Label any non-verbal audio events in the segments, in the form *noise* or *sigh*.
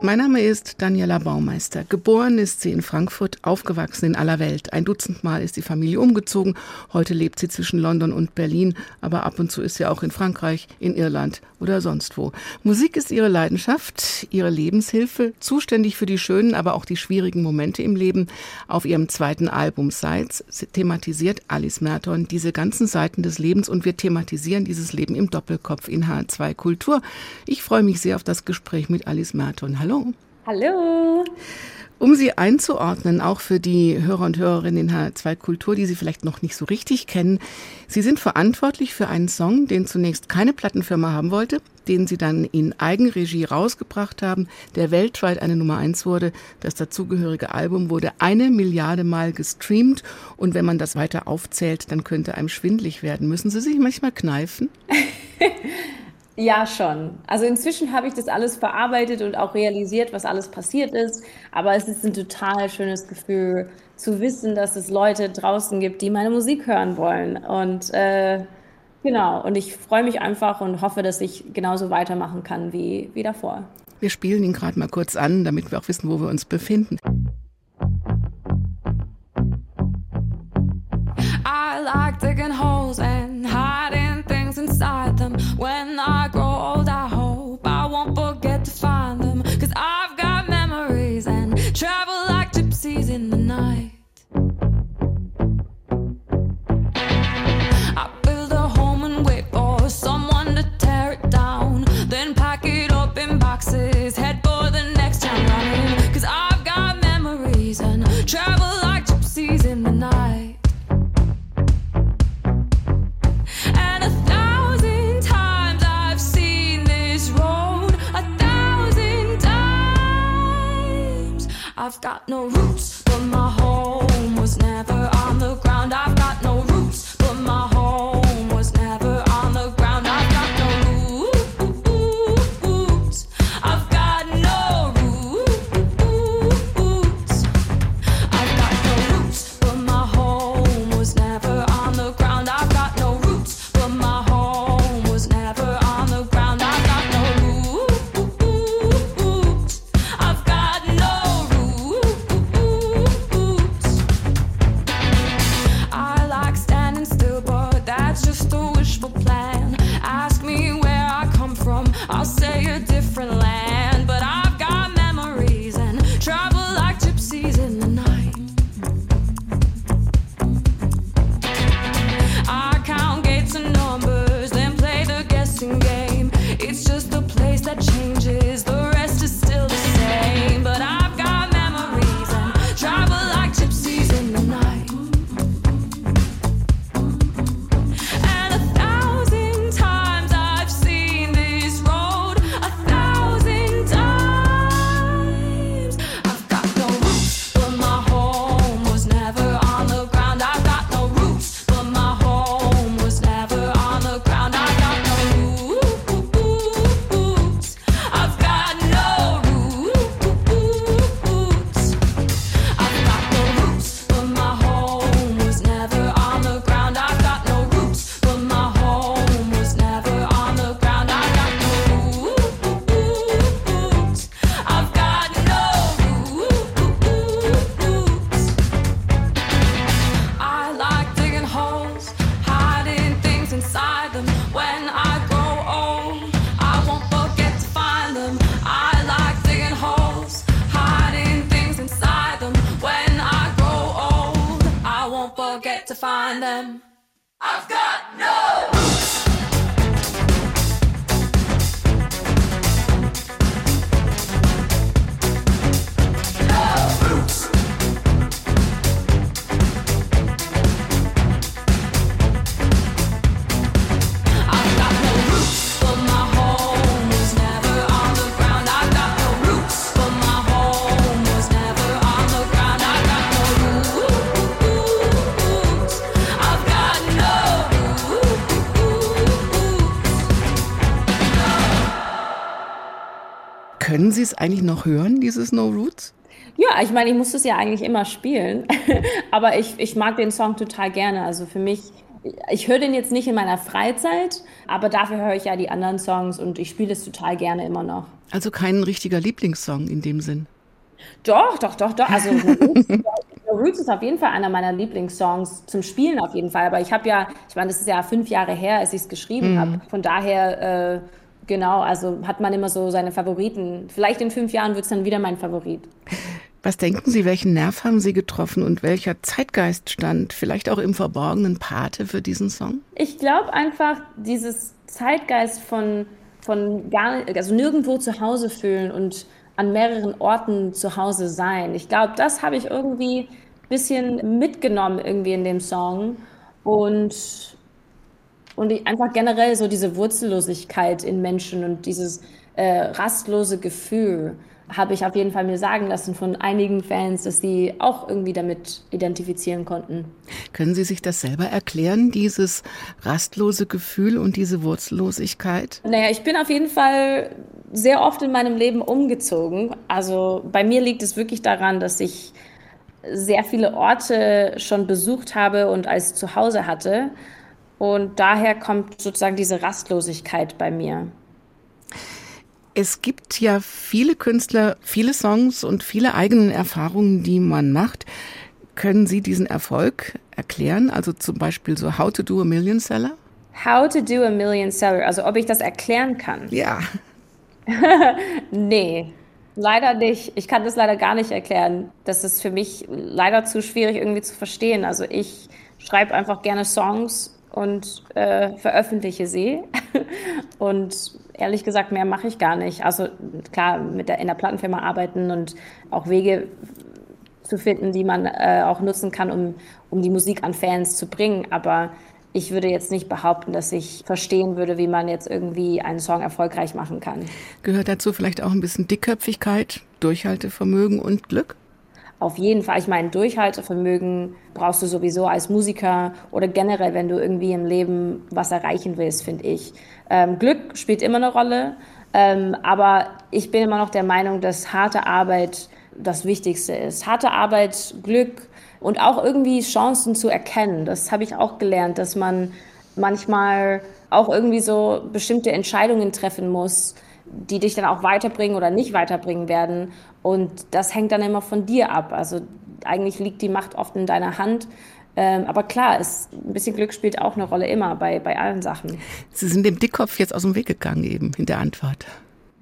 mein Name ist Daniela Baumeister. Geboren ist sie in Frankfurt, aufgewachsen in aller Welt. Ein Dutzend Mal ist die Familie umgezogen. Heute lebt sie zwischen London und Berlin, aber ab und zu ist sie auch in Frankreich, in Irland oder sonst wo. Musik ist ihre Leidenschaft, ihre Lebenshilfe, zuständig für die schönen, aber auch die schwierigen Momente im Leben. Auf ihrem zweiten Album Sides thematisiert Alice Merton diese ganzen Seiten des Lebens und wir thematisieren dieses Leben im Doppelkopf in H2 Kultur. Ich freue mich sehr auf das Gespräch mit Alice Merton. Hallo. Hallo. Hallo. Um Sie einzuordnen, auch für die Hörer und Hörerinnen in H2 Kultur, die Sie vielleicht noch nicht so richtig kennen, Sie sind verantwortlich für einen Song, den zunächst keine Plattenfirma haben wollte, den Sie dann in Eigenregie rausgebracht haben, der weltweit eine Nummer eins wurde. Das dazugehörige Album wurde eine Milliarde Mal gestreamt und wenn man das weiter aufzählt, dann könnte einem schwindlig werden. Müssen Sie sich manchmal kneifen? *laughs* Ja, schon. Also inzwischen habe ich das alles verarbeitet und auch realisiert, was alles passiert ist. Aber es ist ein total schönes Gefühl zu wissen, dass es Leute draußen gibt, die meine Musik hören wollen. Und äh, genau, und ich freue mich einfach und hoffe, dass ich genauso weitermachen kann wie, wie davor. Wir spielen ihn gerade mal kurz an, damit wir auch wissen, wo wir uns befinden. I like digging holes and no Können Sie es eigentlich noch hören, dieses No Roots? Ja, ich meine, ich muss es ja eigentlich immer spielen, *laughs* aber ich, ich mag den Song total gerne. Also für mich, ich höre den jetzt nicht in meiner Freizeit, aber dafür höre ich ja die anderen Songs und ich spiele es total gerne immer noch. Also kein richtiger Lieblingssong in dem Sinn. Doch, doch, doch, doch. Also *laughs* Roots ist auf jeden Fall einer meiner Lieblingssongs zum Spielen auf jeden Fall. Aber ich habe ja, ich meine, das ist ja fünf Jahre her, als ich es geschrieben mhm. habe. Von daher äh, Genau, also hat man immer so seine Favoriten. Vielleicht in fünf Jahren wird es dann wieder mein Favorit. Was denken Sie, welchen Nerv haben Sie getroffen und welcher Zeitgeist stand vielleicht auch im verborgenen Pate für diesen Song? Ich glaube einfach, dieses Zeitgeist von, von gar, also nirgendwo zu Hause fühlen und an mehreren Orten zu Hause sein. Ich glaube, das habe ich irgendwie ein bisschen mitgenommen irgendwie in dem Song. Und und einfach generell so diese Wurzellosigkeit in Menschen und dieses äh, rastlose Gefühl habe ich auf jeden Fall mir sagen lassen von einigen Fans, dass die auch irgendwie damit identifizieren konnten. Können Sie sich das selber erklären, dieses rastlose Gefühl und diese Wurzellosigkeit? Naja, ich bin auf jeden Fall sehr oft in meinem Leben umgezogen. Also bei mir liegt es wirklich daran, dass ich sehr viele Orte schon besucht habe und als Zuhause hatte. Und daher kommt sozusagen diese Rastlosigkeit bei mir. Es gibt ja viele Künstler, viele Songs und viele eigene Erfahrungen, die man macht. Können Sie diesen Erfolg erklären? Also zum Beispiel so How to do a Million Seller? How to do a Million Seller, also ob ich das erklären kann? Ja. *laughs* nee, leider nicht. Ich kann das leider gar nicht erklären. Das ist für mich leider zu schwierig irgendwie zu verstehen. Also ich schreibe einfach gerne Songs und äh, veröffentliche sie. *laughs* und ehrlich gesagt, mehr mache ich gar nicht. Also klar, mit der, in der Plattenfirma arbeiten und auch Wege zu finden, die man äh, auch nutzen kann, um, um die Musik an Fans zu bringen. Aber ich würde jetzt nicht behaupten, dass ich verstehen würde, wie man jetzt irgendwie einen Song erfolgreich machen kann. Gehört dazu vielleicht auch ein bisschen Dickköpfigkeit, Durchhaltevermögen und Glück? Auf jeden Fall, ich meine, Durchhaltevermögen brauchst du sowieso als Musiker oder generell, wenn du irgendwie im Leben was erreichen willst, finde ich. Ähm, Glück spielt immer eine Rolle, ähm, aber ich bin immer noch der Meinung, dass harte Arbeit das Wichtigste ist. Harte Arbeit, Glück und auch irgendwie Chancen zu erkennen. Das habe ich auch gelernt, dass man manchmal auch irgendwie so bestimmte Entscheidungen treffen muss, die dich dann auch weiterbringen oder nicht weiterbringen werden. Und das hängt dann immer von dir ab. Also eigentlich liegt die Macht oft in deiner Hand. Ähm, aber klar, es, ein bisschen Glück spielt auch eine Rolle immer bei, bei allen Sachen. Sie sind dem Dickkopf jetzt aus dem Weg gegangen eben in der Antwort.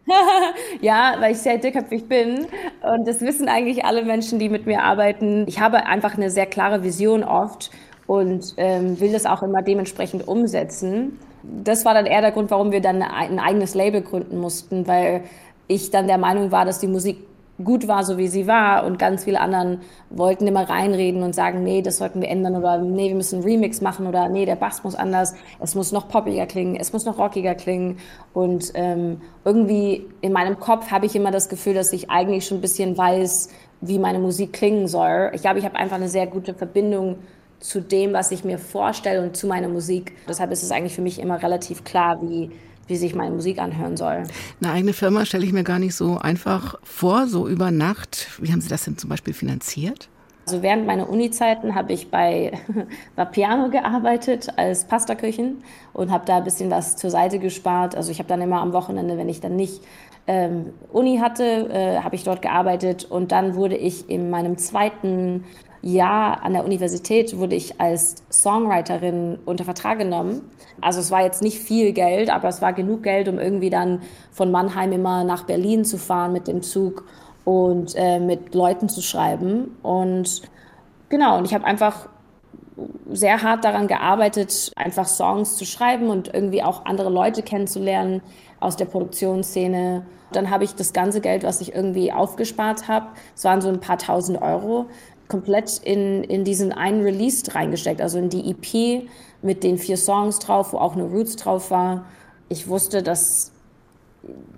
*laughs* ja, weil ich sehr dickköpfig bin. Und das wissen eigentlich alle Menschen, die mit mir arbeiten. Ich habe einfach eine sehr klare Vision oft und ähm, will das auch immer dementsprechend umsetzen das war dann eher der Grund, warum wir dann ein eigenes Label gründen mussten, weil ich dann der Meinung war, dass die Musik gut war, so wie sie war und ganz viele anderen wollten immer reinreden und sagen, nee, das sollten wir ändern oder nee, wir müssen einen Remix machen oder nee, der Bass muss anders, es muss noch poppiger klingen, es muss noch rockiger klingen und ähm, irgendwie in meinem Kopf habe ich immer das Gefühl, dass ich eigentlich schon ein bisschen weiß, wie meine Musik klingen soll. Ich glaube, ich habe einfach eine sehr gute Verbindung zu dem, was ich mir vorstelle und zu meiner Musik. Deshalb ist es eigentlich für mich immer relativ klar, wie, wie sich meine Musik anhören soll. Eine eigene Firma stelle ich mir gar nicht so einfach vor, so über Nacht. Wie haben Sie das denn zum Beispiel finanziert? Also während meiner Uni-Zeiten habe ich bei *laughs* Vapiano gearbeitet als Pastaköchin und habe da ein bisschen was zur Seite gespart. Also ich habe dann immer am Wochenende, wenn ich dann nicht ähm, Uni hatte, äh, habe ich dort gearbeitet und dann wurde ich in meinem zweiten Jahr an der Universität wurde ich als Songwriterin unter Vertrag genommen. Also es war jetzt nicht viel Geld, aber es war genug Geld, um irgendwie dann von Mannheim immer nach Berlin zu fahren mit dem Zug und äh, mit Leuten zu schreiben. Und genau, und ich habe einfach sehr hart daran gearbeitet, einfach Songs zu schreiben und irgendwie auch andere Leute kennenzulernen aus der Produktionsszene. Dann habe ich das ganze Geld, was ich irgendwie aufgespart habe, es waren so ein paar tausend Euro, komplett in, in diesen einen Release reingesteckt, also in die EP mit den vier Songs drauf, wo auch eine Roots drauf war. Ich wusste, dass,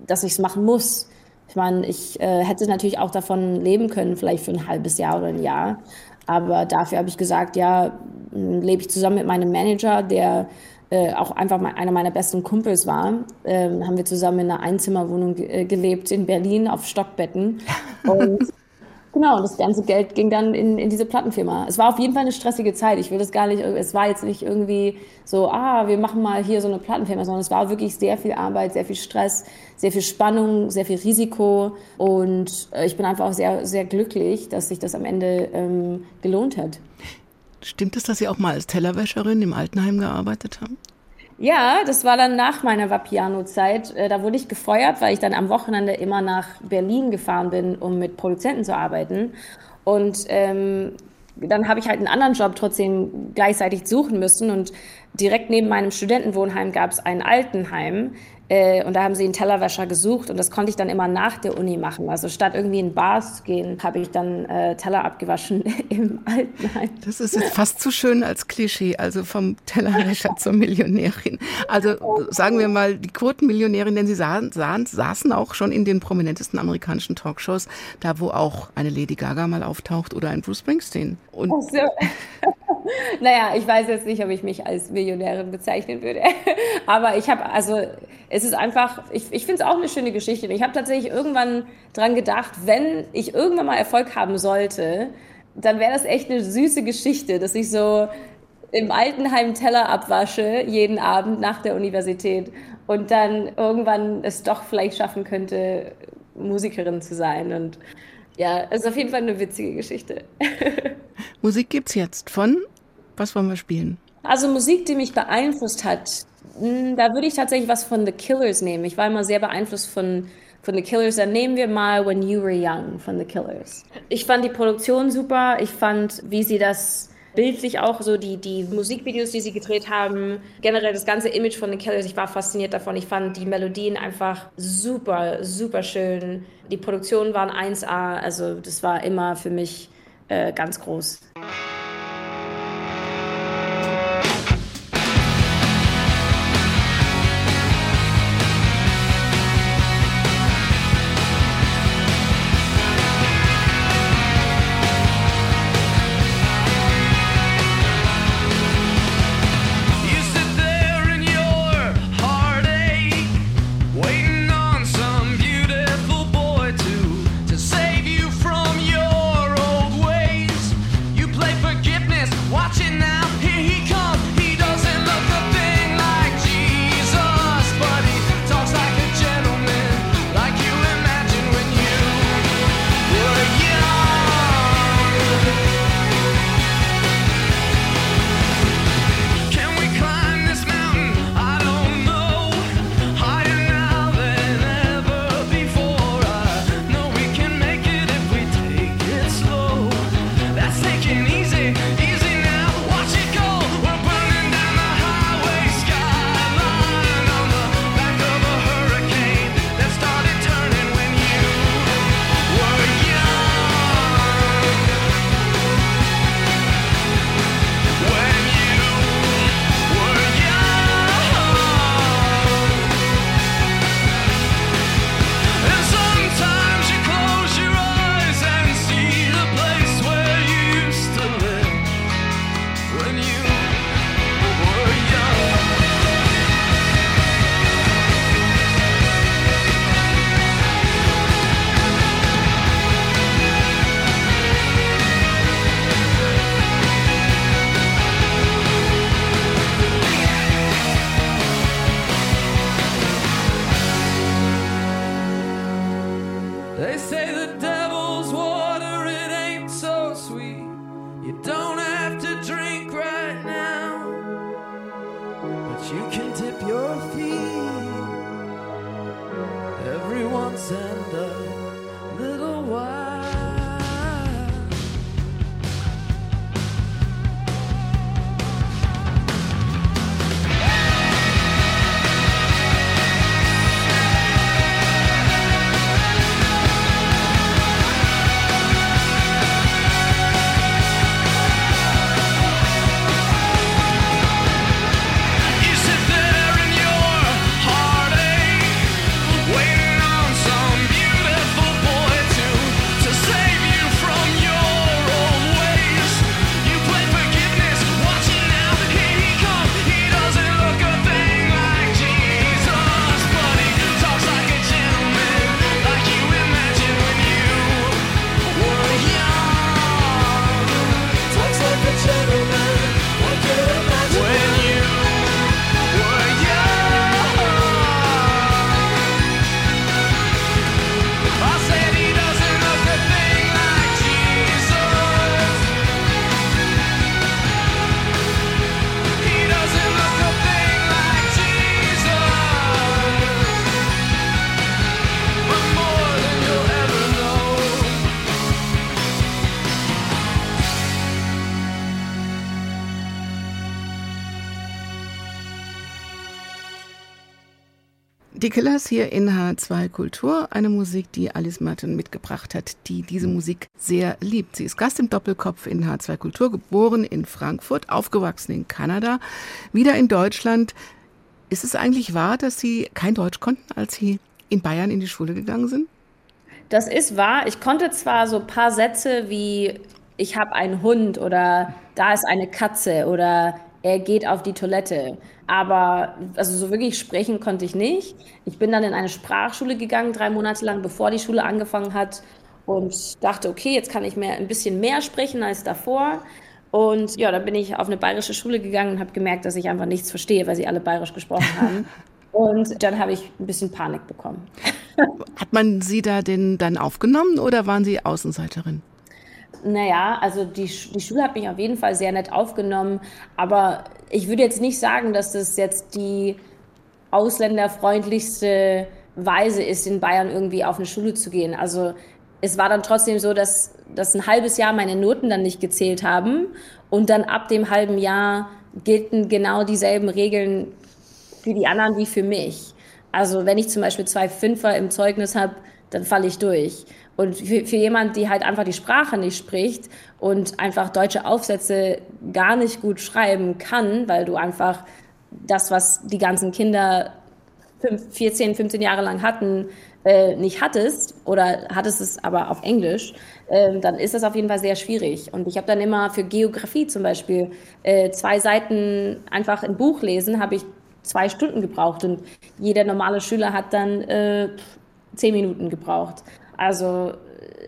dass ich es machen muss. Ich meine, ich äh, hätte natürlich auch davon leben können, vielleicht für ein halbes Jahr oder ein Jahr. Aber dafür habe ich gesagt, ja, lebe ich zusammen mit meinem Manager, der äh, auch einfach mal einer meiner besten Kumpels war. Ähm, haben wir zusammen in einer Einzimmerwohnung äh, gelebt in Berlin auf Stockbetten. *laughs* Und Genau, und das ganze Geld ging dann in, in diese Plattenfirma. Es war auf jeden Fall eine stressige Zeit. Ich will das gar nicht, es war jetzt nicht irgendwie so, ah, wir machen mal hier so eine Plattenfirma, sondern es war wirklich sehr viel Arbeit, sehr viel Stress, sehr viel Spannung, sehr viel Risiko. Und äh, ich bin einfach auch sehr, sehr glücklich, dass sich das am Ende ähm, gelohnt hat. Stimmt es, dass Sie auch mal als Tellerwäscherin im Altenheim gearbeitet haben? Ja, das war dann nach meiner Vapiano-Zeit. Äh, da wurde ich gefeuert, weil ich dann am Wochenende immer nach Berlin gefahren bin, um mit Produzenten zu arbeiten. Und ähm, dann habe ich halt einen anderen Job trotzdem gleichzeitig suchen müssen. Und direkt neben meinem Studentenwohnheim gab es ein Altenheim. Äh, und da haben sie einen Tellerwäscher gesucht und das konnte ich dann immer nach der Uni machen. Also statt irgendwie in Bars zu gehen, habe ich dann äh, Teller abgewaschen *laughs* im Altenheim. Das ist jetzt fast zu schön als Klischee, also vom Tellerwäscher zur Millionärin. Also sagen wir mal, die Quotenmillionärin, denn sie sahen, sahen, saßen auch schon in den prominentesten amerikanischen Talkshows, da wo auch eine Lady Gaga mal auftaucht oder ein Bruce Springsteen. Und Ach so. *laughs* naja, ich weiß jetzt nicht, ob ich mich als Millionärin bezeichnen würde. *laughs* Aber ich habe, also es ist einfach, ich, ich finde es auch eine schöne Geschichte. Ich habe tatsächlich irgendwann dran gedacht, wenn ich irgendwann mal Erfolg haben sollte, dann wäre das echt eine süße Geschichte, dass ich so im Altenheim Teller abwasche jeden Abend nach der Universität und dann irgendwann es doch vielleicht schaffen könnte, Musikerin zu sein. Und ja, es ist auf jeden Fall eine witzige Geschichte. *laughs* Musik gibt's jetzt von was wollen wir spielen? Also Musik, die mich beeinflusst hat, da würde ich tatsächlich was von The Killers nehmen. Ich war immer sehr beeinflusst von, von The Killers. Dann nehmen wir mal When You Were Young von The Killers. Ich fand die Produktion super. Ich fand, wie sie das bildlich auch so die, die Musikvideos, die sie gedreht haben, generell das ganze Image von The Killers, ich war fasziniert davon. Ich fand die Melodien einfach super, super schön. Die Produktionen waren 1A, also das war immer für mich äh, ganz groß. Killers hier in H2 Kultur, eine Musik, die Alice Martin mitgebracht hat, die diese Musik sehr liebt. Sie ist Gast im Doppelkopf in H2 Kultur, geboren in Frankfurt, aufgewachsen in Kanada, wieder in Deutschland. Ist es eigentlich wahr, dass Sie kein Deutsch konnten, als Sie in Bayern in die Schule gegangen sind? Das ist wahr. Ich konnte zwar so ein paar Sätze wie ich habe einen Hund oder da ist eine Katze oder er geht auf die Toilette. Aber also so wirklich sprechen konnte ich nicht. Ich bin dann in eine Sprachschule gegangen, drei Monate lang, bevor die Schule angefangen hat und dachte, okay, jetzt kann ich mehr, ein bisschen mehr sprechen als davor. Und ja, dann bin ich auf eine bayerische Schule gegangen und habe gemerkt, dass ich einfach nichts verstehe, weil sie alle bayerisch gesprochen haben. *laughs* Und dann habe ich ein bisschen Panik bekommen. Hat man Sie da denn dann aufgenommen oder waren Sie Außenseiterin? Naja, also die, die Schule hat mich auf jeden Fall sehr nett aufgenommen, aber ich würde jetzt nicht sagen, dass das jetzt die ausländerfreundlichste Weise ist, in Bayern irgendwie auf eine Schule zu gehen. Also es war dann trotzdem so, dass, dass ein halbes Jahr meine Noten dann nicht gezählt haben und dann ab dem halben Jahr gelten genau dieselben Regeln für die anderen wie für mich. Also wenn ich zum Beispiel zwei Fünfer im Zeugnis habe, dann falle ich durch. Und für, für jemand, die halt einfach die Sprache nicht spricht und einfach deutsche Aufsätze gar nicht gut schreiben kann, weil du einfach das, was die ganzen Kinder 14, 15 Jahre lang hatten, äh, nicht hattest oder hattest es aber auf Englisch, äh, dann ist das auf jeden Fall sehr schwierig. Und ich habe dann immer für Geografie zum Beispiel äh, zwei Seiten einfach ein Buch lesen, habe ich zwei Stunden gebraucht und jeder normale Schüler hat dann äh, zehn Minuten gebraucht. Also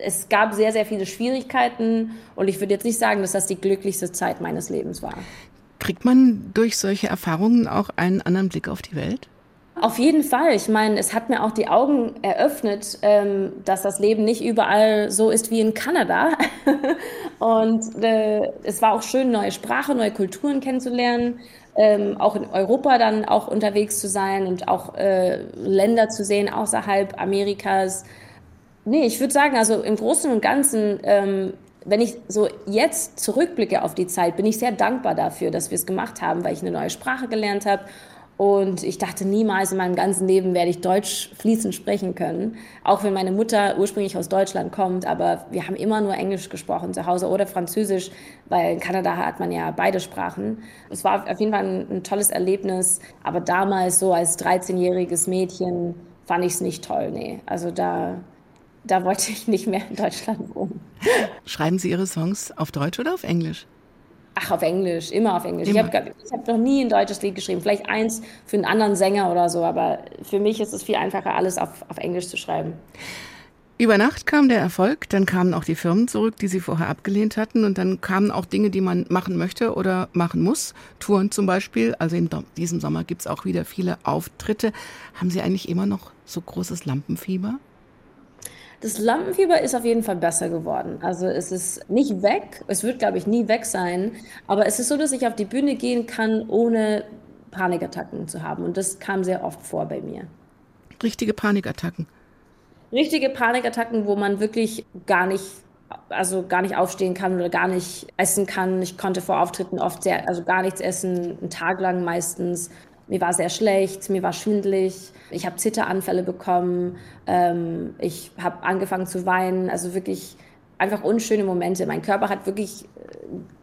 es gab sehr, sehr viele Schwierigkeiten und ich würde jetzt nicht sagen, dass das die glücklichste Zeit meines Lebens war. Kriegt man durch solche Erfahrungen auch einen anderen Blick auf die Welt? Auf jeden Fall. Ich meine, es hat mir auch die Augen eröffnet, ähm, dass das Leben nicht überall so ist wie in Kanada. *laughs* und äh, es war auch schön, neue Sprache, neue Kulturen kennenzulernen, ähm, auch in Europa dann auch unterwegs zu sein und auch äh, Länder zu sehen außerhalb Amerikas. Nee, ich würde sagen, also im Großen und Ganzen, ähm, wenn ich so jetzt zurückblicke auf die Zeit, bin ich sehr dankbar dafür, dass wir es gemacht haben, weil ich eine neue Sprache gelernt habe. Und ich dachte niemals in meinem ganzen Leben werde ich Deutsch fließend sprechen können. Auch wenn meine Mutter ursprünglich aus Deutschland kommt, aber wir haben immer nur Englisch gesprochen zu Hause oder Französisch, weil in Kanada hat man ja beide Sprachen. Es war auf jeden Fall ein, ein tolles Erlebnis, aber damals so als 13-jähriges Mädchen fand ich es nicht toll, nee. Also da da wollte ich nicht mehr in Deutschland wohnen. Schreiben Sie Ihre Songs auf Deutsch oder auf Englisch? Ach, auf Englisch, immer auf Englisch. Immer. Ich habe hab noch nie ein deutsches Lied geschrieben. Vielleicht eins für einen anderen Sänger oder so, aber für mich ist es viel einfacher, alles auf, auf Englisch zu schreiben. Über Nacht kam der Erfolg, dann kamen auch die Firmen zurück, die sie vorher abgelehnt hatten und dann kamen auch Dinge, die man machen möchte oder machen muss. Touren zum Beispiel, also in diesem Sommer gibt es auch wieder viele Auftritte. Haben Sie eigentlich immer noch so großes Lampenfieber? Das Lampenfieber ist auf jeden Fall besser geworden. Also es ist nicht weg, es wird, glaube ich, nie weg sein, aber es ist so, dass ich auf die Bühne gehen kann, ohne Panikattacken zu haben. Und das kam sehr oft vor bei mir. Richtige Panikattacken. Richtige Panikattacken, wo man wirklich gar nicht, also gar nicht aufstehen kann oder gar nicht essen kann. Ich konnte vor Auftritten oft sehr, also gar nichts essen, einen Tag lang meistens. Mir war sehr schlecht, mir war schwindlig, ich habe Zitteranfälle bekommen, ähm, ich habe angefangen zu weinen, also wirklich einfach unschöne Momente. Mein Körper hat wirklich äh,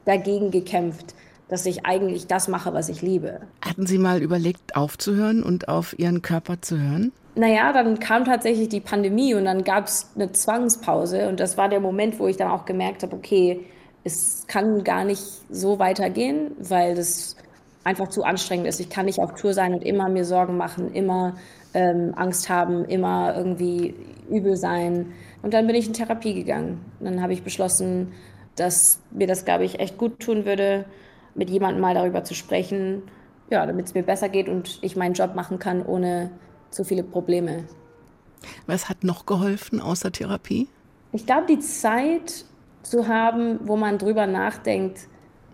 dagegen gekämpft, dass ich eigentlich das mache, was ich liebe. Hatten Sie mal überlegt, aufzuhören und auf Ihren Körper zu hören? Naja, dann kam tatsächlich die Pandemie und dann gab es eine Zwangspause und das war der Moment, wo ich dann auch gemerkt habe, okay, es kann gar nicht so weitergehen, weil das einfach zu anstrengend ist. Ich kann nicht auf Tour sein und immer mir Sorgen machen, immer ähm, Angst haben, immer irgendwie übel sein. Und dann bin ich in Therapie gegangen. Und dann habe ich beschlossen, dass mir das, glaube ich, echt gut tun würde, mit jemandem mal darüber zu sprechen, ja, damit es mir besser geht und ich meinen Job machen kann ohne zu viele Probleme. Was hat noch geholfen außer Therapie? Ich glaube, die Zeit zu haben, wo man drüber nachdenkt,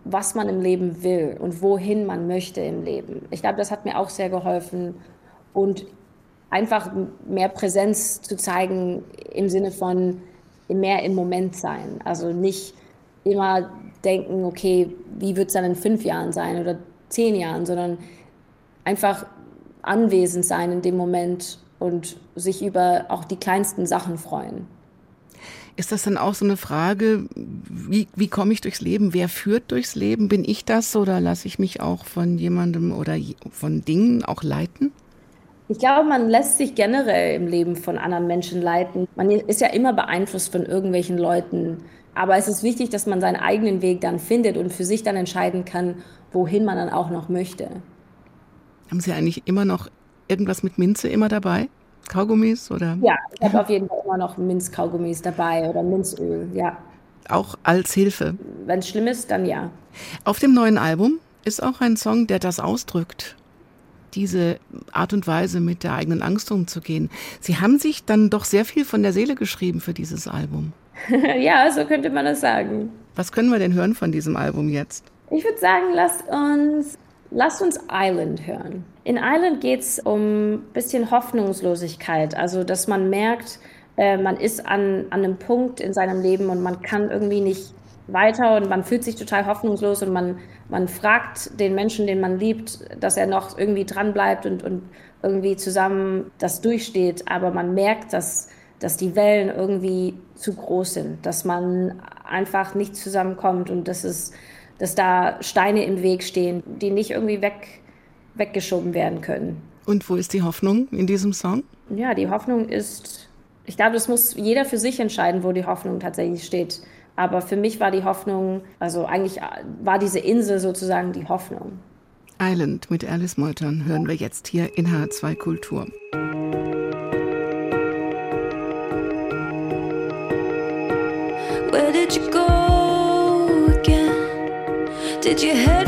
was man im Leben will und wohin man möchte im Leben. Ich glaube, das hat mir auch sehr geholfen und einfach mehr Präsenz zu zeigen im Sinne von mehr im Moment sein. Also nicht immer denken, okay, wie wird es dann in fünf Jahren sein oder zehn Jahren, sondern einfach anwesend sein in dem Moment und sich über auch die kleinsten Sachen freuen. Ist das dann auch so eine Frage, wie, wie komme ich durchs Leben? Wer führt durchs Leben? Bin ich das oder lasse ich mich auch von jemandem oder von Dingen auch leiten? Ich glaube, man lässt sich generell im Leben von anderen Menschen leiten. Man ist ja immer beeinflusst von irgendwelchen Leuten. Aber es ist wichtig, dass man seinen eigenen Weg dann findet und für sich dann entscheiden kann, wohin man dann auch noch möchte. Haben Sie eigentlich immer noch irgendwas mit Minze immer dabei? Kaugummis oder? Ja, ich habe auf jeden Fall immer noch Minzkaugummis dabei oder Minzöl, ja. Auch als Hilfe. Wenn es schlimm ist, dann ja. Auf dem neuen Album ist auch ein Song, der das ausdrückt. Diese Art und Weise, mit der eigenen Angst umzugehen. Sie haben sich dann doch sehr viel von der Seele geschrieben für dieses Album. *laughs* ja, so könnte man das sagen. Was können wir denn hören von diesem Album jetzt? Ich würde sagen, lasst uns, lasst uns Island hören. In Island geht es um ein bisschen Hoffnungslosigkeit, also dass man merkt, äh, man ist an, an einem Punkt in seinem Leben und man kann irgendwie nicht weiter und man fühlt sich total hoffnungslos und man, man fragt den Menschen, den man liebt, dass er noch irgendwie dranbleibt und, und irgendwie zusammen das durchsteht, aber man merkt, dass, dass die Wellen irgendwie zu groß sind, dass man einfach nicht zusammenkommt und dass, es, dass da Steine im Weg stehen, die nicht irgendwie weg weggeschoben werden können. Und wo ist die Hoffnung in diesem Song? Ja, die Hoffnung ist, ich glaube, das muss jeder für sich entscheiden, wo die Hoffnung tatsächlich steht. Aber für mich war die Hoffnung, also eigentlich war diese Insel sozusagen die Hoffnung. Island mit Alice Molton hören wir jetzt hier in H2 Kultur. Where did you go again? Did you head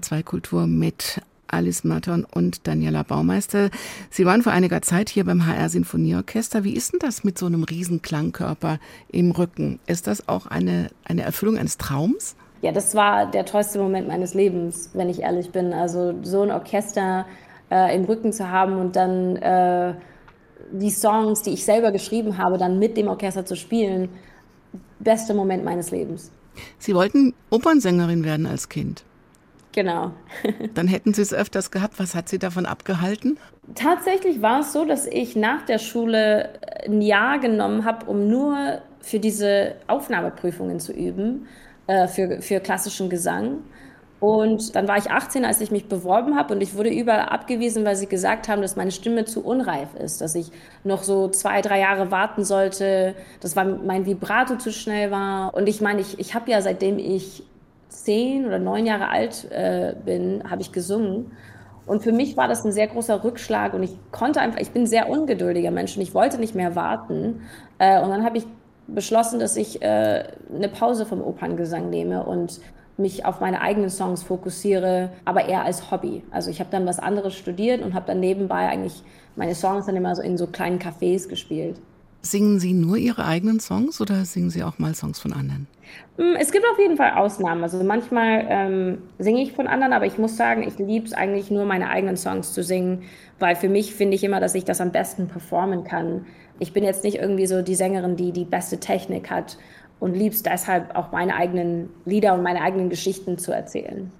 H2 Kultur mit Alice Maton und Daniela Baumeister. Sie waren vor einiger Zeit hier beim HR Sinfonieorchester. Wie ist denn das mit so einem riesen Klangkörper im Rücken? Ist das auch eine, eine Erfüllung eines Traums? Ja, das war der tollste Moment meines Lebens, wenn ich ehrlich bin. Also so ein Orchester äh, im Rücken zu haben und dann äh, die Songs, die ich selber geschrieben habe, dann mit dem Orchester zu spielen, bester Moment meines Lebens. Sie wollten Opernsängerin werden als Kind. Genau. *laughs* Dann hätten Sie es öfters gehabt. Was hat Sie davon abgehalten? Tatsächlich war es so, dass ich nach der Schule ein Jahr genommen habe, um nur für diese Aufnahmeprüfungen zu üben, äh, für, für klassischen Gesang. Und dann war ich 18, als ich mich beworben habe und ich wurde überall abgewiesen, weil sie gesagt haben, dass meine Stimme zu unreif ist, dass ich noch so zwei, drei Jahre warten sollte, dass mein Vibrato zu schnell war. Und ich meine, ich, ich habe ja seitdem ich zehn oder neun Jahre alt äh, bin, habe ich gesungen. Und für mich war das ein sehr großer Rückschlag und ich konnte einfach, ich bin ein sehr ungeduldiger Mensch und ich wollte nicht mehr warten. Äh, und dann habe ich beschlossen, dass ich äh, eine Pause vom Operngesang nehme und mich auf meine eigenen Songs fokussiere, aber eher als Hobby. Also ich habe dann was anderes studiert und habe dann nebenbei eigentlich meine Songs dann immer so in so kleinen Cafés gespielt. Singen Sie nur Ihre eigenen Songs oder singen Sie auch mal Songs von anderen? Hm, es gibt auf jeden Fall Ausnahmen. Also manchmal ähm, singe ich von anderen, aber ich muss sagen, ich liebe es eigentlich nur, meine eigenen Songs zu singen, weil für mich finde ich immer, dass ich das am besten performen kann. Ich bin jetzt nicht irgendwie so die Sängerin, die die beste Technik hat und liebst deshalb auch meine eigenen Lieder und meine eigenen Geschichten zu erzählen.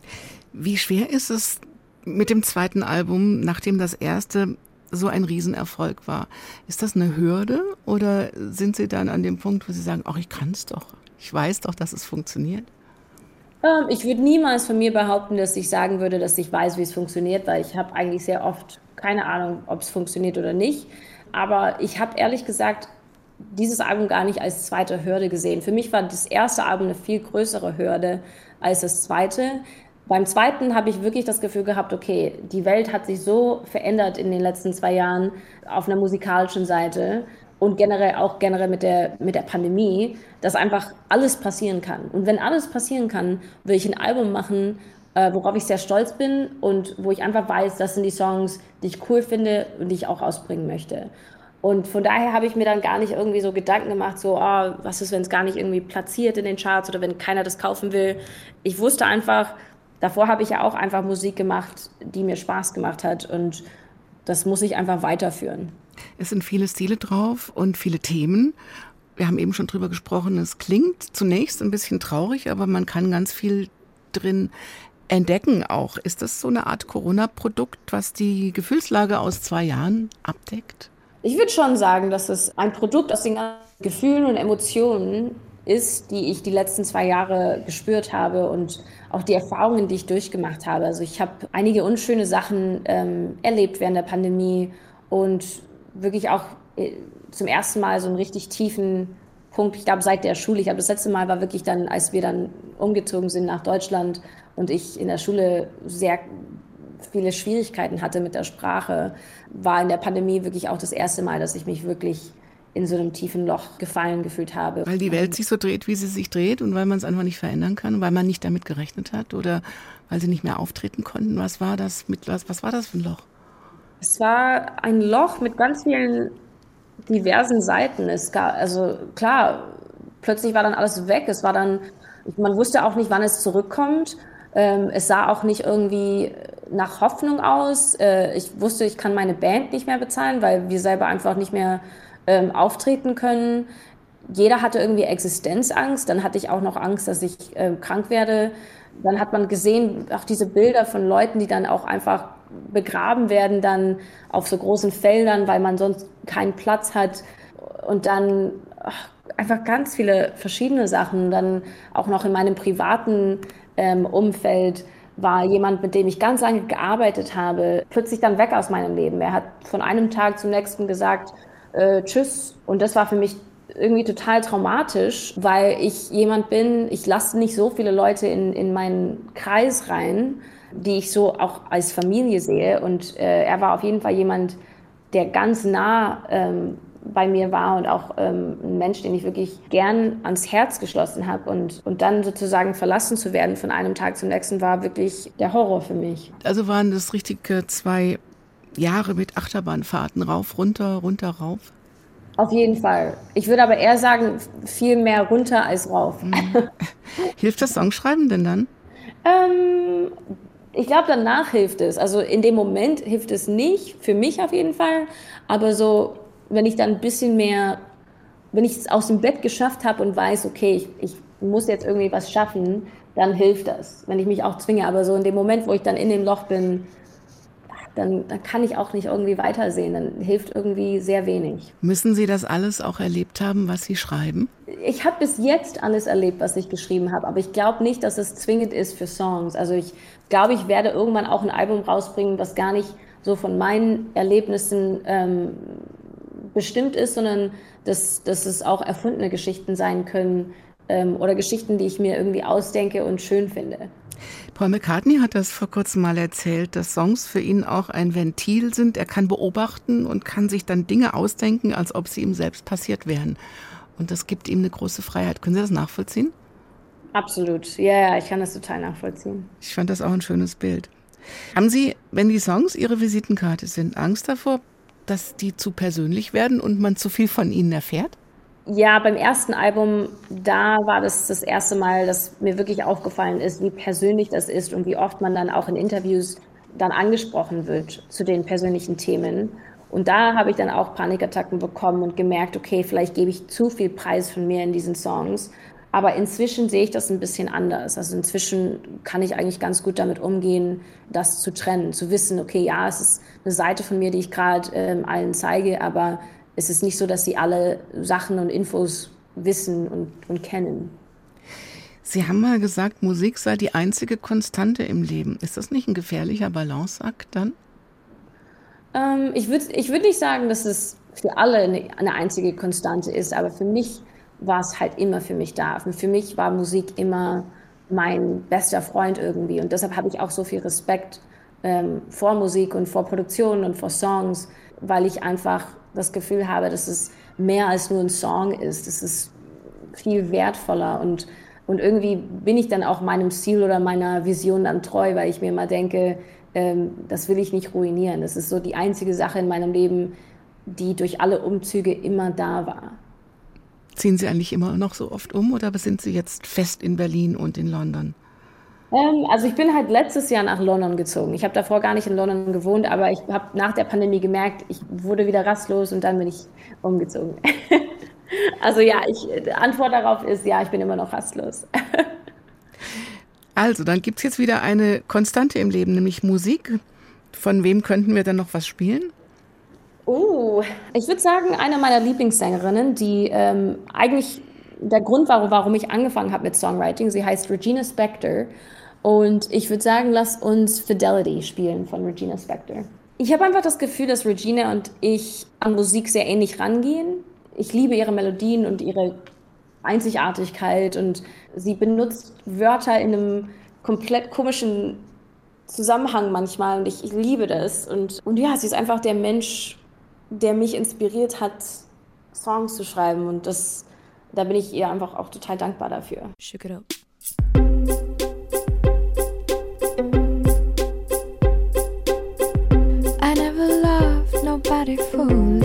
Wie schwer ist es mit dem zweiten Album, nachdem das erste so ein Riesenerfolg war? Ist das eine Hürde oder sind Sie dann an dem Punkt, wo Sie sagen, ach, ich kann es doch, ich weiß doch, dass es funktioniert? Ähm, ich würde niemals von mir behaupten, dass ich sagen würde, dass ich weiß, wie es funktioniert, weil ich habe eigentlich sehr oft keine Ahnung, ob es funktioniert oder nicht. Aber ich habe ehrlich gesagt dieses Album gar nicht als zweite Hürde gesehen. Für mich war das erste Album eine viel größere Hürde als das zweite. Beim zweiten habe ich wirklich das Gefühl gehabt, okay, die Welt hat sich so verändert in den letzten zwei Jahren auf einer musikalischen Seite und generell auch generell mit der, mit der Pandemie, dass einfach alles passieren kann. Und wenn alles passieren kann, will ich ein Album machen, äh, worauf ich sehr stolz bin und wo ich einfach weiß, das sind die Songs, die ich cool finde und die ich auch ausbringen möchte. Und von daher habe ich mir dann gar nicht irgendwie so Gedanken gemacht, so, oh, was ist, wenn es gar nicht irgendwie platziert in den Charts oder wenn keiner das kaufen will. Ich wusste einfach, davor habe ich ja auch einfach Musik gemacht, die mir Spaß gemacht hat und das muss ich einfach weiterführen. Es sind viele Stile drauf und viele Themen. Wir haben eben schon drüber gesprochen, es klingt zunächst ein bisschen traurig, aber man kann ganz viel drin entdecken auch. Ist das so eine Art Corona-Produkt, was die Gefühlslage aus zwei Jahren abdeckt? Ich würde schon sagen, dass es ein Produkt aus den Gefühlen und Emotionen ist, die ich die letzten zwei Jahre gespürt habe und auch die Erfahrungen, die ich durchgemacht habe. Also ich habe einige unschöne Sachen ähm, erlebt während der Pandemie und wirklich auch äh, zum ersten Mal so einen richtig tiefen Punkt, ich glaube seit der Schule. Ich glaube, das letzte Mal war wirklich dann, als wir dann umgezogen sind nach Deutschland und ich in der Schule sehr viele Schwierigkeiten hatte mit der Sprache, war in der Pandemie wirklich auch das erste Mal, dass ich mich wirklich in so einem tiefen Loch gefallen gefühlt habe. Weil die Welt sich so dreht, wie sie sich dreht und weil man es einfach nicht verändern kann, weil man nicht damit gerechnet hat oder weil sie nicht mehr auftreten konnten. Was war das mit was, was war das für ein Loch? Es war ein Loch mit ganz vielen diversen Seiten. Es gab, also klar, plötzlich war dann alles weg. Es war dann, man wusste auch nicht, wann es zurückkommt. Ähm, es sah auch nicht irgendwie nach Hoffnung aus. Äh, ich wusste, ich kann meine Band nicht mehr bezahlen, weil wir selber einfach nicht mehr ähm, auftreten können. Jeder hatte irgendwie Existenzangst. Dann hatte ich auch noch Angst, dass ich äh, krank werde. Dann hat man gesehen, auch diese Bilder von Leuten, die dann auch einfach begraben werden, dann auf so großen Feldern, weil man sonst keinen Platz hat. Und dann ach, einfach ganz viele verschiedene Sachen. Dann auch noch in meinem privaten ähm, Umfeld war jemand, mit dem ich ganz lange gearbeitet habe, plötzlich dann weg aus meinem Leben. Er hat von einem Tag zum nächsten gesagt, äh, tschüss. Und das war für mich irgendwie total traumatisch, weil ich jemand bin, ich lasse nicht so viele Leute in, in meinen Kreis rein, die ich so auch als Familie sehe. Und äh, er war auf jeden Fall jemand, der ganz nah ähm, bei mir war und auch ähm, ein Mensch, den ich wirklich gern ans Herz geschlossen habe. Und, und dann sozusagen verlassen zu werden von einem Tag zum nächsten war wirklich der Horror für mich. Also waren das richtig zwei Jahre mit Achterbahnfahrten rauf, runter, runter, rauf? Auf jeden Fall. Ich würde aber eher sagen, viel mehr runter als rauf. Mhm. *laughs* Hilft das Songschreiben denn dann? Ähm, ich glaube, danach hilft es. Also in dem Moment hilft es nicht, für mich auf jeden Fall. Aber so, wenn ich dann ein bisschen mehr, wenn ich es aus dem Bett geschafft habe und weiß, okay, ich, ich muss jetzt irgendwie was schaffen, dann hilft das, wenn ich mich auch zwinge. Aber so in dem Moment, wo ich dann in dem Loch bin, dann, dann kann ich auch nicht irgendwie weitersehen. Dann hilft irgendwie sehr wenig. Müssen Sie das alles auch erlebt haben, was Sie schreiben? Ich habe bis jetzt alles erlebt, was ich geschrieben habe, aber ich glaube nicht, dass es zwingend ist für Songs. Also ich glaube, ich werde irgendwann auch ein Album rausbringen, was gar nicht so von meinen Erlebnissen ähm, bestimmt ist, sondern dass, dass es auch erfundene Geschichten sein können ähm, oder Geschichten, die ich mir irgendwie ausdenke und schön finde. Paul McCartney hat das vor kurzem mal erzählt, dass Songs für ihn auch ein Ventil sind. Er kann beobachten und kann sich dann Dinge ausdenken, als ob sie ihm selbst passiert wären. Und das gibt ihm eine große Freiheit. Können Sie das nachvollziehen? Absolut. Ja, ja, ich kann das total nachvollziehen. Ich fand das auch ein schönes Bild. Haben Sie, wenn die Songs Ihre Visitenkarte sind, Angst davor, dass die zu persönlich werden und man zu viel von ihnen erfährt? Ja, beim ersten Album, da war das das erste Mal, dass mir wirklich aufgefallen ist, wie persönlich das ist und wie oft man dann auch in Interviews dann angesprochen wird zu den persönlichen Themen. Und da habe ich dann auch Panikattacken bekommen und gemerkt, okay, vielleicht gebe ich zu viel Preis von mir in diesen Songs. Aber inzwischen sehe ich das ein bisschen anders. Also inzwischen kann ich eigentlich ganz gut damit umgehen, das zu trennen, zu wissen, okay, ja, es ist eine Seite von mir, die ich gerade ähm, allen zeige, aber es ist nicht so, dass sie alle Sachen und Infos wissen und, und kennen. Sie haben mal gesagt, Musik sei die einzige Konstante im Leben. Ist das nicht ein gefährlicher Balanceakt dann? Ähm, ich würde ich würd nicht sagen, dass es für alle eine, eine einzige Konstante ist, aber für mich war es halt immer für mich da. Und für mich war Musik immer mein bester Freund irgendwie. Und deshalb habe ich auch so viel Respekt ähm, vor Musik und vor Produktionen und vor Songs, weil ich einfach das Gefühl habe, dass es mehr als nur ein Song ist. Es ist viel wertvoller und, und irgendwie bin ich dann auch meinem Ziel oder meiner Vision dann treu, weil ich mir immer denke, ähm, das will ich nicht ruinieren. Das ist so die einzige Sache in meinem Leben, die durch alle Umzüge immer da war. Ziehen Sie eigentlich immer noch so oft um oder sind Sie jetzt fest in Berlin und in London? Ähm, also ich bin halt letztes Jahr nach London gezogen. Ich habe davor gar nicht in London gewohnt, aber ich habe nach der Pandemie gemerkt, ich wurde wieder rastlos und dann bin ich umgezogen. *laughs* also ja, ich, die Antwort darauf ist ja, ich bin immer noch rastlos. *laughs* also, dann gibt es jetzt wieder eine Konstante im Leben, nämlich Musik. Von wem könnten wir dann noch was spielen? Oh, ich würde sagen, eine meiner Lieblingssängerinnen, die ähm, eigentlich der Grund war, warum ich angefangen habe mit Songwriting. Sie heißt Regina Spektor. Und ich würde sagen, lass uns Fidelity spielen von Regina Spektor. Ich habe einfach das Gefühl, dass Regina und ich an Musik sehr ähnlich rangehen. Ich liebe ihre Melodien und ihre Einzigartigkeit und sie benutzt Wörter in einem komplett komischen Zusammenhang manchmal und ich, ich liebe das. Und, und ja, sie ist einfach der Mensch, der mich inspiriert hat, Songs zu schreiben und das, da bin ich ihr einfach auch total dankbar dafür. Shake it up. body full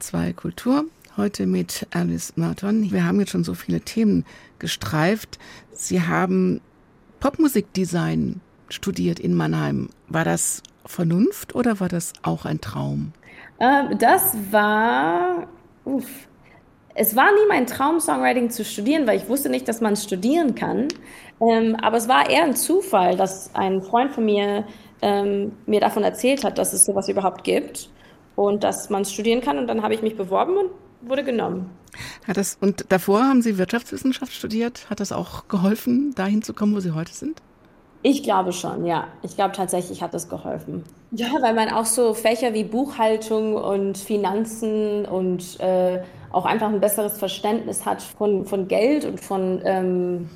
2 Kultur. Heute mit Alice Merton. Wir haben jetzt schon so viele Themen gestreift. Sie haben Popmusikdesign studiert in Mannheim. War das Vernunft oder war das auch ein Traum? Ähm, das war. Uff. Es war nie mein Traum, Songwriting zu studieren, weil ich wusste nicht, dass man studieren kann. Ähm, aber es war eher ein Zufall, dass ein Freund von mir ähm, mir davon erzählt hat, dass es sowas überhaupt gibt und dass man es studieren kann. Und dann habe ich mich beworben und wurde genommen. Hat das, und davor haben Sie Wirtschaftswissenschaft studiert. Hat das auch geholfen, dahin zu kommen, wo Sie heute sind? Ich glaube schon, ja. Ich glaube tatsächlich hat das geholfen. Ja, weil man auch so Fächer wie Buchhaltung und Finanzen und äh, auch einfach ein besseres Verständnis hat von, von Geld und von ähm,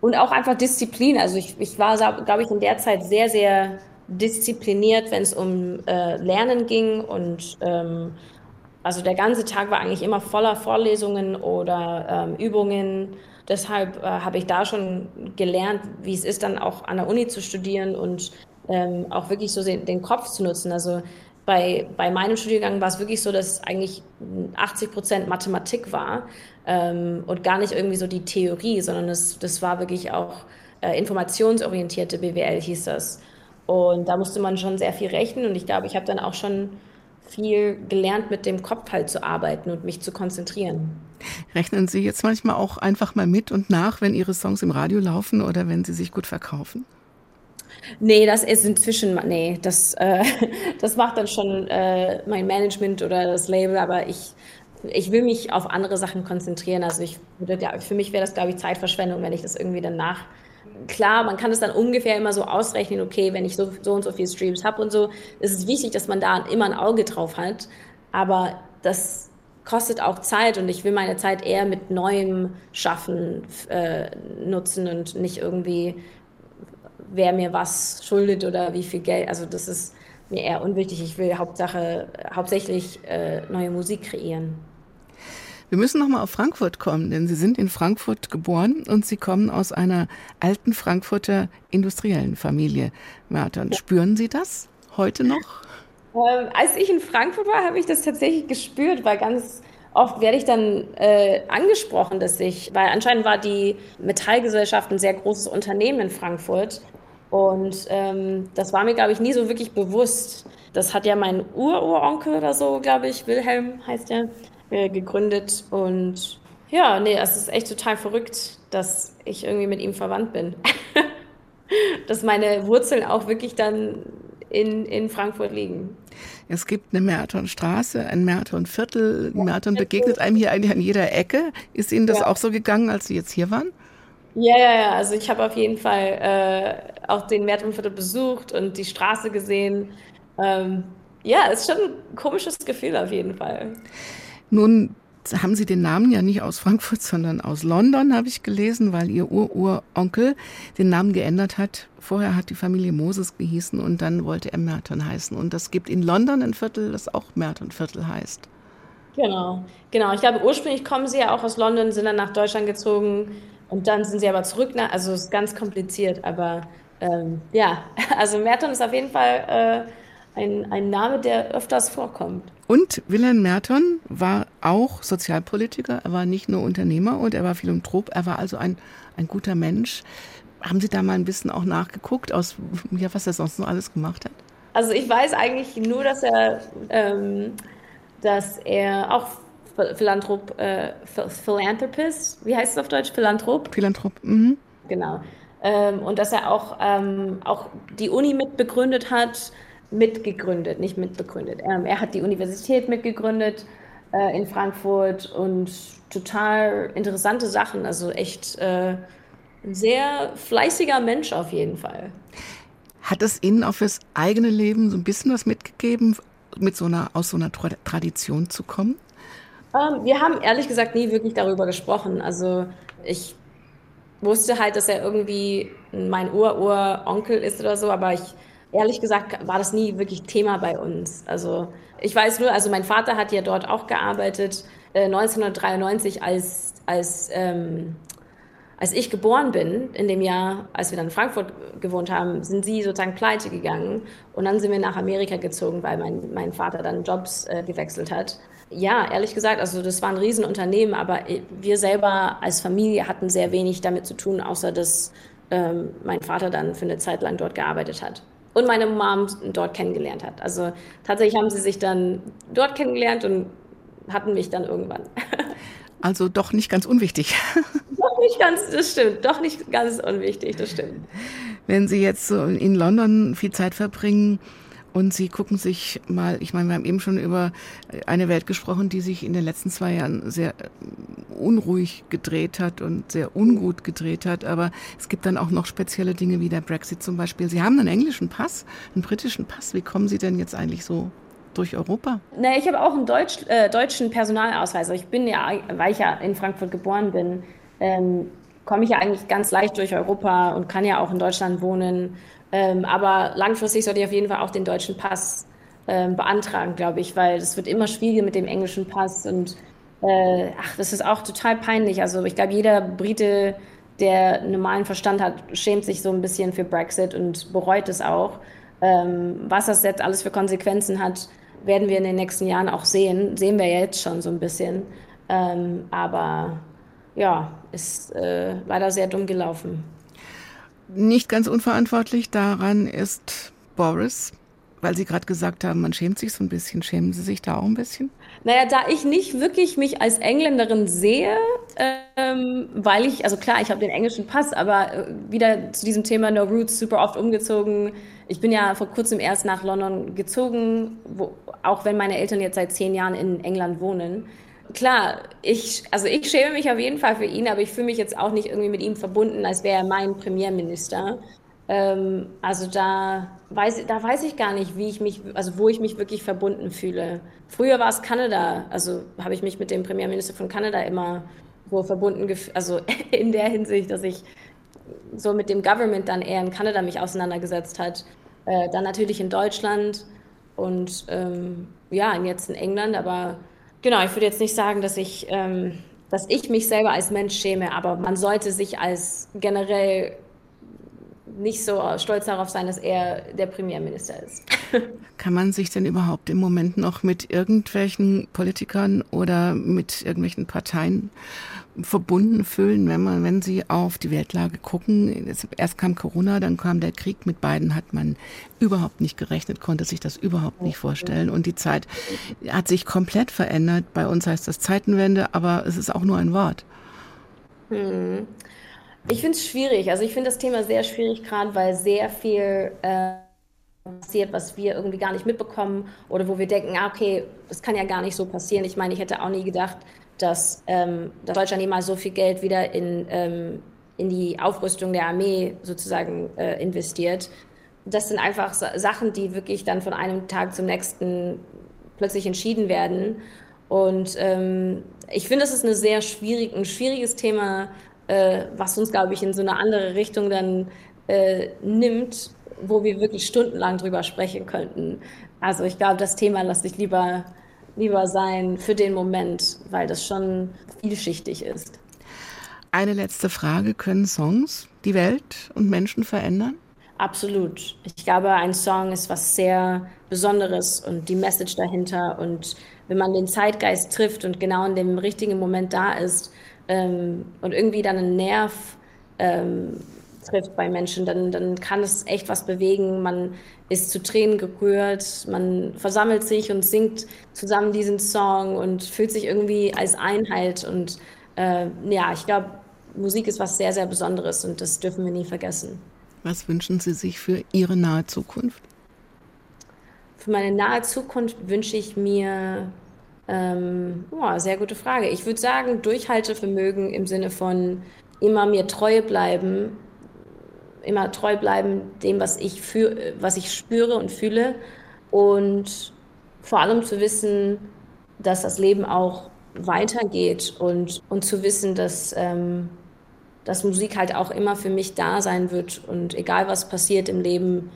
und auch einfach Disziplin. Also ich, ich war, glaube ich, in der Zeit sehr, sehr diszipliniert, wenn es um äh, Lernen ging und ähm, also der ganze Tag war eigentlich immer voller Vorlesungen oder ähm, Übungen. Deshalb äh, habe ich da schon gelernt, wie es ist, dann auch an der Uni zu studieren und ähm, auch wirklich so den, den Kopf zu nutzen. Also bei, bei meinem Studiengang war es wirklich so, dass eigentlich 80 Prozent Mathematik war ähm, und gar nicht irgendwie so die Theorie, sondern das, das war wirklich auch äh, informationsorientierte BWL hieß das. Und da musste man schon sehr viel rechnen und ich glaube, ich habe dann auch schon viel gelernt, mit dem Kopf halt zu arbeiten und mich zu konzentrieren. Rechnen Sie jetzt manchmal auch einfach mal mit und nach, wenn Ihre Songs im Radio laufen oder wenn sie sich gut verkaufen? Nee, das ist inzwischen, nee, das, äh, *laughs* das macht dann schon äh, mein Management oder das Label, aber ich, ich will mich auf andere Sachen konzentrieren. Also ich würde, für mich wäre das, glaube ich, Zeitverschwendung, wenn ich das irgendwie danach klar, man kann es dann ungefähr immer so ausrechnen, okay, wenn ich so, so und so viele Streams habe und so, ist es wichtig, dass man da immer ein Auge drauf hat. Aber das kostet auch Zeit und ich will meine Zeit eher mit neuem Schaffen äh, nutzen und nicht irgendwie, wer mir was schuldet oder wie viel Geld. Also das ist mir eher unwichtig. Ich will Hauptsache, hauptsächlich äh, neue Musik kreieren. Wir müssen noch mal auf Frankfurt kommen, denn Sie sind in Frankfurt geboren und Sie kommen aus einer alten Frankfurter industriellen Familie. Merton, spüren Sie das heute noch? Ähm, als ich in Frankfurt war, habe ich das tatsächlich gespürt, weil ganz oft werde ich dann äh, angesprochen, dass ich, weil anscheinend war die Metallgesellschaft ein sehr großes Unternehmen in Frankfurt und ähm, das war mir, glaube ich, nie so wirklich bewusst. Das hat ja mein Ururonkel oder so, glaube ich, Wilhelm heißt der, gegründet und ja, nee, es ist echt total verrückt, dass ich irgendwie mit ihm verwandt bin. *laughs* dass meine Wurzeln auch wirklich dann in, in Frankfurt liegen. Es gibt eine Mertonstraße, ein Mertonviertel. Merton begegnet einem hier eigentlich an jeder Ecke. Ist Ihnen das ja. auch so gegangen, als Sie jetzt hier waren? Ja, ja, ja. Also ich habe auf jeden Fall äh, auch den Mertonviertel besucht und die Straße gesehen. Ähm, ja, ist schon ein komisches Gefühl auf jeden Fall. Nun haben Sie den Namen ja nicht aus Frankfurt, sondern aus London, habe ich gelesen, weil Ihr Ururonkel den Namen geändert hat. Vorher hat die Familie Moses gehießen und dann wollte er Merton heißen. Und das gibt in London ein Viertel, das auch Merton Viertel heißt. Genau, genau. Ich glaube, ursprünglich kommen sie ja auch aus London, sind dann nach Deutschland gezogen und dann sind sie aber zurück. Nach, also es ist ganz kompliziert, aber ähm, ja, *laughs* also Merton ist auf jeden Fall äh, ein, ein Name, der öfters vorkommt. Und Wilhelm Merton war auch Sozialpolitiker, er war nicht nur Unternehmer und er war Philanthrop, er war also ein, ein guter Mensch. Haben Sie da mal ein bisschen auch nachgeguckt, aus, ja, was er sonst noch alles gemacht hat? Also ich weiß eigentlich nur, dass er, ähm, dass er auch Philanthrop, äh, Philanthropist, wie heißt es auf Deutsch? Philanthrop? Philanthrop, mhm. Genau. Ähm, und dass er auch, ähm, auch die Uni mitbegründet hat, mitgegründet, nicht mitbegründet. Ähm, er hat die Universität mitgegründet äh, in Frankfurt und total interessante Sachen. Also echt äh, ein sehr fleißiger Mensch auf jeden Fall. Hat es Ihnen auch fürs eigene Leben so ein bisschen was mitgegeben, mit so einer, aus so einer Tradition zu kommen? Ähm, wir haben ehrlich gesagt nie wirklich darüber gesprochen. Also ich wusste halt, dass er irgendwie mein Ur-Ur-Onkel ist oder so, aber ich ehrlich gesagt war das nie wirklich Thema bei uns. Also ich weiß nur, also mein Vater hat ja dort auch gearbeitet, äh, 1993, als, als, ähm, als ich geboren bin, in dem Jahr, als wir dann in Frankfurt gewohnt haben, sind sie sozusagen pleite gegangen und dann sind wir nach Amerika gezogen, weil mein, mein Vater dann Jobs äh, gewechselt hat. Ja, ehrlich gesagt, also das war ein Riesenunternehmen, aber wir selber als Familie hatten sehr wenig damit zu tun, außer dass ähm, mein Vater dann für eine Zeit lang dort gearbeitet hat und meine Mom dort kennengelernt hat. Also tatsächlich haben sie sich dann dort kennengelernt und hatten mich dann irgendwann. *laughs* Also doch nicht ganz unwichtig. *laughs* Doch nicht ganz, das stimmt. Doch nicht ganz unwichtig, das stimmt. Wenn Sie jetzt so in London viel Zeit verbringen, und Sie gucken sich mal, ich meine, wir haben eben schon über eine Welt gesprochen, die sich in den letzten zwei Jahren sehr äh, unruhig gedreht hat und sehr ungut gedreht hat. Aber es gibt dann auch noch spezielle Dinge wie der Brexit zum Beispiel. Sie haben einen englischen Pass, einen britischen Pass. Wie kommen Sie denn jetzt eigentlich so durch Europa? Nee, ich habe auch einen Deutsch, äh, deutschen Personalausweis. Also ich bin ja, weil ich ja in Frankfurt geboren bin, ähm, komme ich ja eigentlich ganz leicht durch Europa und kann ja auch in Deutschland wohnen ähm, aber langfristig sollte ich auf jeden Fall auch den deutschen Pass ähm, beantragen, glaube ich, weil es wird immer schwieriger mit dem englischen Pass und äh, ach, das ist auch total peinlich. Also ich glaube, jeder Brite, der normalen Verstand hat, schämt sich so ein bisschen für Brexit und bereut es auch. Ähm, was das jetzt alles für Konsequenzen hat, werden wir in den nächsten Jahren auch sehen. Sehen wir jetzt schon so ein bisschen. Ähm, aber ja, ist äh, leider sehr dumm gelaufen. Nicht ganz unverantwortlich daran ist Boris, weil Sie gerade gesagt haben, man schämt sich so ein bisschen. Schämen Sie sich da auch ein bisschen? Naja, da ich nicht wirklich mich als Engländerin sehe, ähm, weil ich, also klar, ich habe den englischen Pass, aber äh, wieder zu diesem Thema No Roots super oft umgezogen. Ich bin ja vor kurzem erst nach London gezogen, wo, auch wenn meine Eltern jetzt seit zehn Jahren in England wohnen klar, ich, also ich schäme mich auf jeden Fall für ihn, aber ich fühle mich jetzt auch nicht irgendwie mit ihm verbunden, als wäre er mein Premierminister. Ähm, also da weiß, da weiß ich gar nicht, wie ich mich, also wo ich mich wirklich verbunden fühle. Früher war es Kanada, also habe ich mich mit dem Premierminister von Kanada immer so verbunden also *laughs* in der Hinsicht, dass ich so mit dem Government dann eher in Kanada mich auseinandergesetzt hat. Äh, dann natürlich in Deutschland und ähm, ja, jetzt in England, aber Genau, ich würde jetzt nicht sagen, dass ich, ähm, dass ich mich selber als Mensch schäme, aber man sollte sich als generell nicht so stolz darauf sein, dass er der Premierminister ist. *laughs* Kann man sich denn überhaupt im Moment noch mit irgendwelchen Politikern oder mit irgendwelchen Parteien verbunden fühlen, wenn man, wenn sie auf die Weltlage gucken. Erst kam Corona, dann kam der Krieg. Mit beiden hat man überhaupt nicht gerechnet, konnte sich das überhaupt nicht vorstellen. Und die Zeit hat sich komplett verändert. Bei uns heißt das Zeitenwende, aber es ist auch nur ein Wort. Hm. Ich finde es schwierig. Also ich finde das Thema sehr schwierig, gerade weil sehr viel äh, passiert, was wir irgendwie gar nicht mitbekommen oder wo wir denken, ah, okay, das kann ja gar nicht so passieren. Ich meine, ich hätte auch nie gedacht, dass, ähm, dass Deutschland jemals so viel Geld wieder in, ähm, in die Aufrüstung der Armee sozusagen äh, investiert. Das sind einfach Sachen, die wirklich dann von einem Tag zum nächsten plötzlich entschieden werden. Und ähm, ich finde, es ist eine sehr schwierig, ein schwieriges Thema, äh, was uns, glaube ich, in so eine andere Richtung dann äh, nimmt, wo wir wirklich stundenlang drüber sprechen könnten. Also ich glaube, das Thema lasse ich lieber, lieber sein für den Moment, weil das schon vielschichtig ist. Eine letzte Frage. Können Songs die Welt und Menschen verändern? Absolut. Ich glaube, ein Song ist was sehr Besonderes und die Message dahinter. Und wenn man den Zeitgeist trifft und genau in dem richtigen Moment da ist ähm, und irgendwie dann einen Nerv ähm, trifft bei Menschen, dann, dann kann es echt was bewegen. Man ist zu Tränen gerührt, man versammelt sich und singt zusammen diesen Song und fühlt sich irgendwie als Einheit. Und äh, ja, ich glaube, Musik ist was sehr, sehr Besonderes und das dürfen wir nie vergessen. Was wünschen Sie sich für Ihre nahe Zukunft? Für meine nahe Zukunft wünsche ich mir, ähm, oh, sehr gute Frage. Ich würde sagen, Durchhaltevermögen im Sinne von immer mir treu bleiben, immer treu bleiben dem, was ich, für, was ich spüre und fühle. Und vor allem zu wissen, dass das Leben auch weitergeht und, und zu wissen, dass, ähm, dass Musik halt auch immer für mich da sein wird. Und egal was passiert im Leben,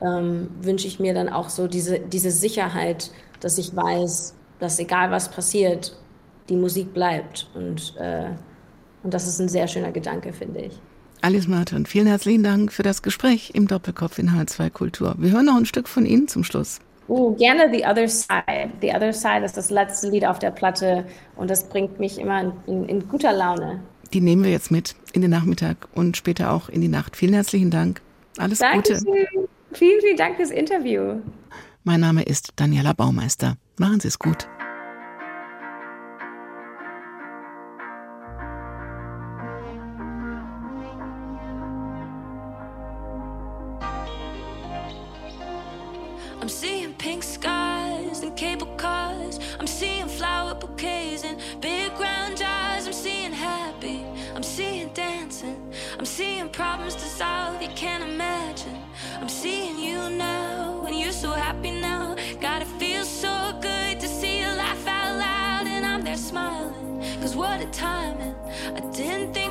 ähm, wünsche ich mir dann auch so diese, diese Sicherheit, dass ich weiß, dass egal was passiert, die Musik bleibt. Und, äh, und das ist ein sehr schöner Gedanke, finde ich. Alice Martin, vielen herzlichen Dank für das Gespräch im Doppelkopf in H2 Kultur. Wir hören noch ein Stück von Ihnen zum Schluss. Uh, gerne The Other Side. The Other Side ist das letzte Lied auf der Platte und das bringt mich immer in, in, in guter Laune. Die nehmen wir jetzt mit in den Nachmittag und später auch in die Nacht. Vielen herzlichen Dank. Alles Dankeschön. Gute. Vielen, vielen Dank fürs Interview. Mein Name ist Daniela Baumeister. Machen Sie es gut. Cars. I'm seeing flower bouquets and big round jars. I'm seeing happy. I'm seeing dancing. I'm seeing problems to solve you can't imagine. I'm seeing you now and you're so happy now. God, it feels so good to see you laugh out loud and I'm there smiling. Cause what a timing. I didn't think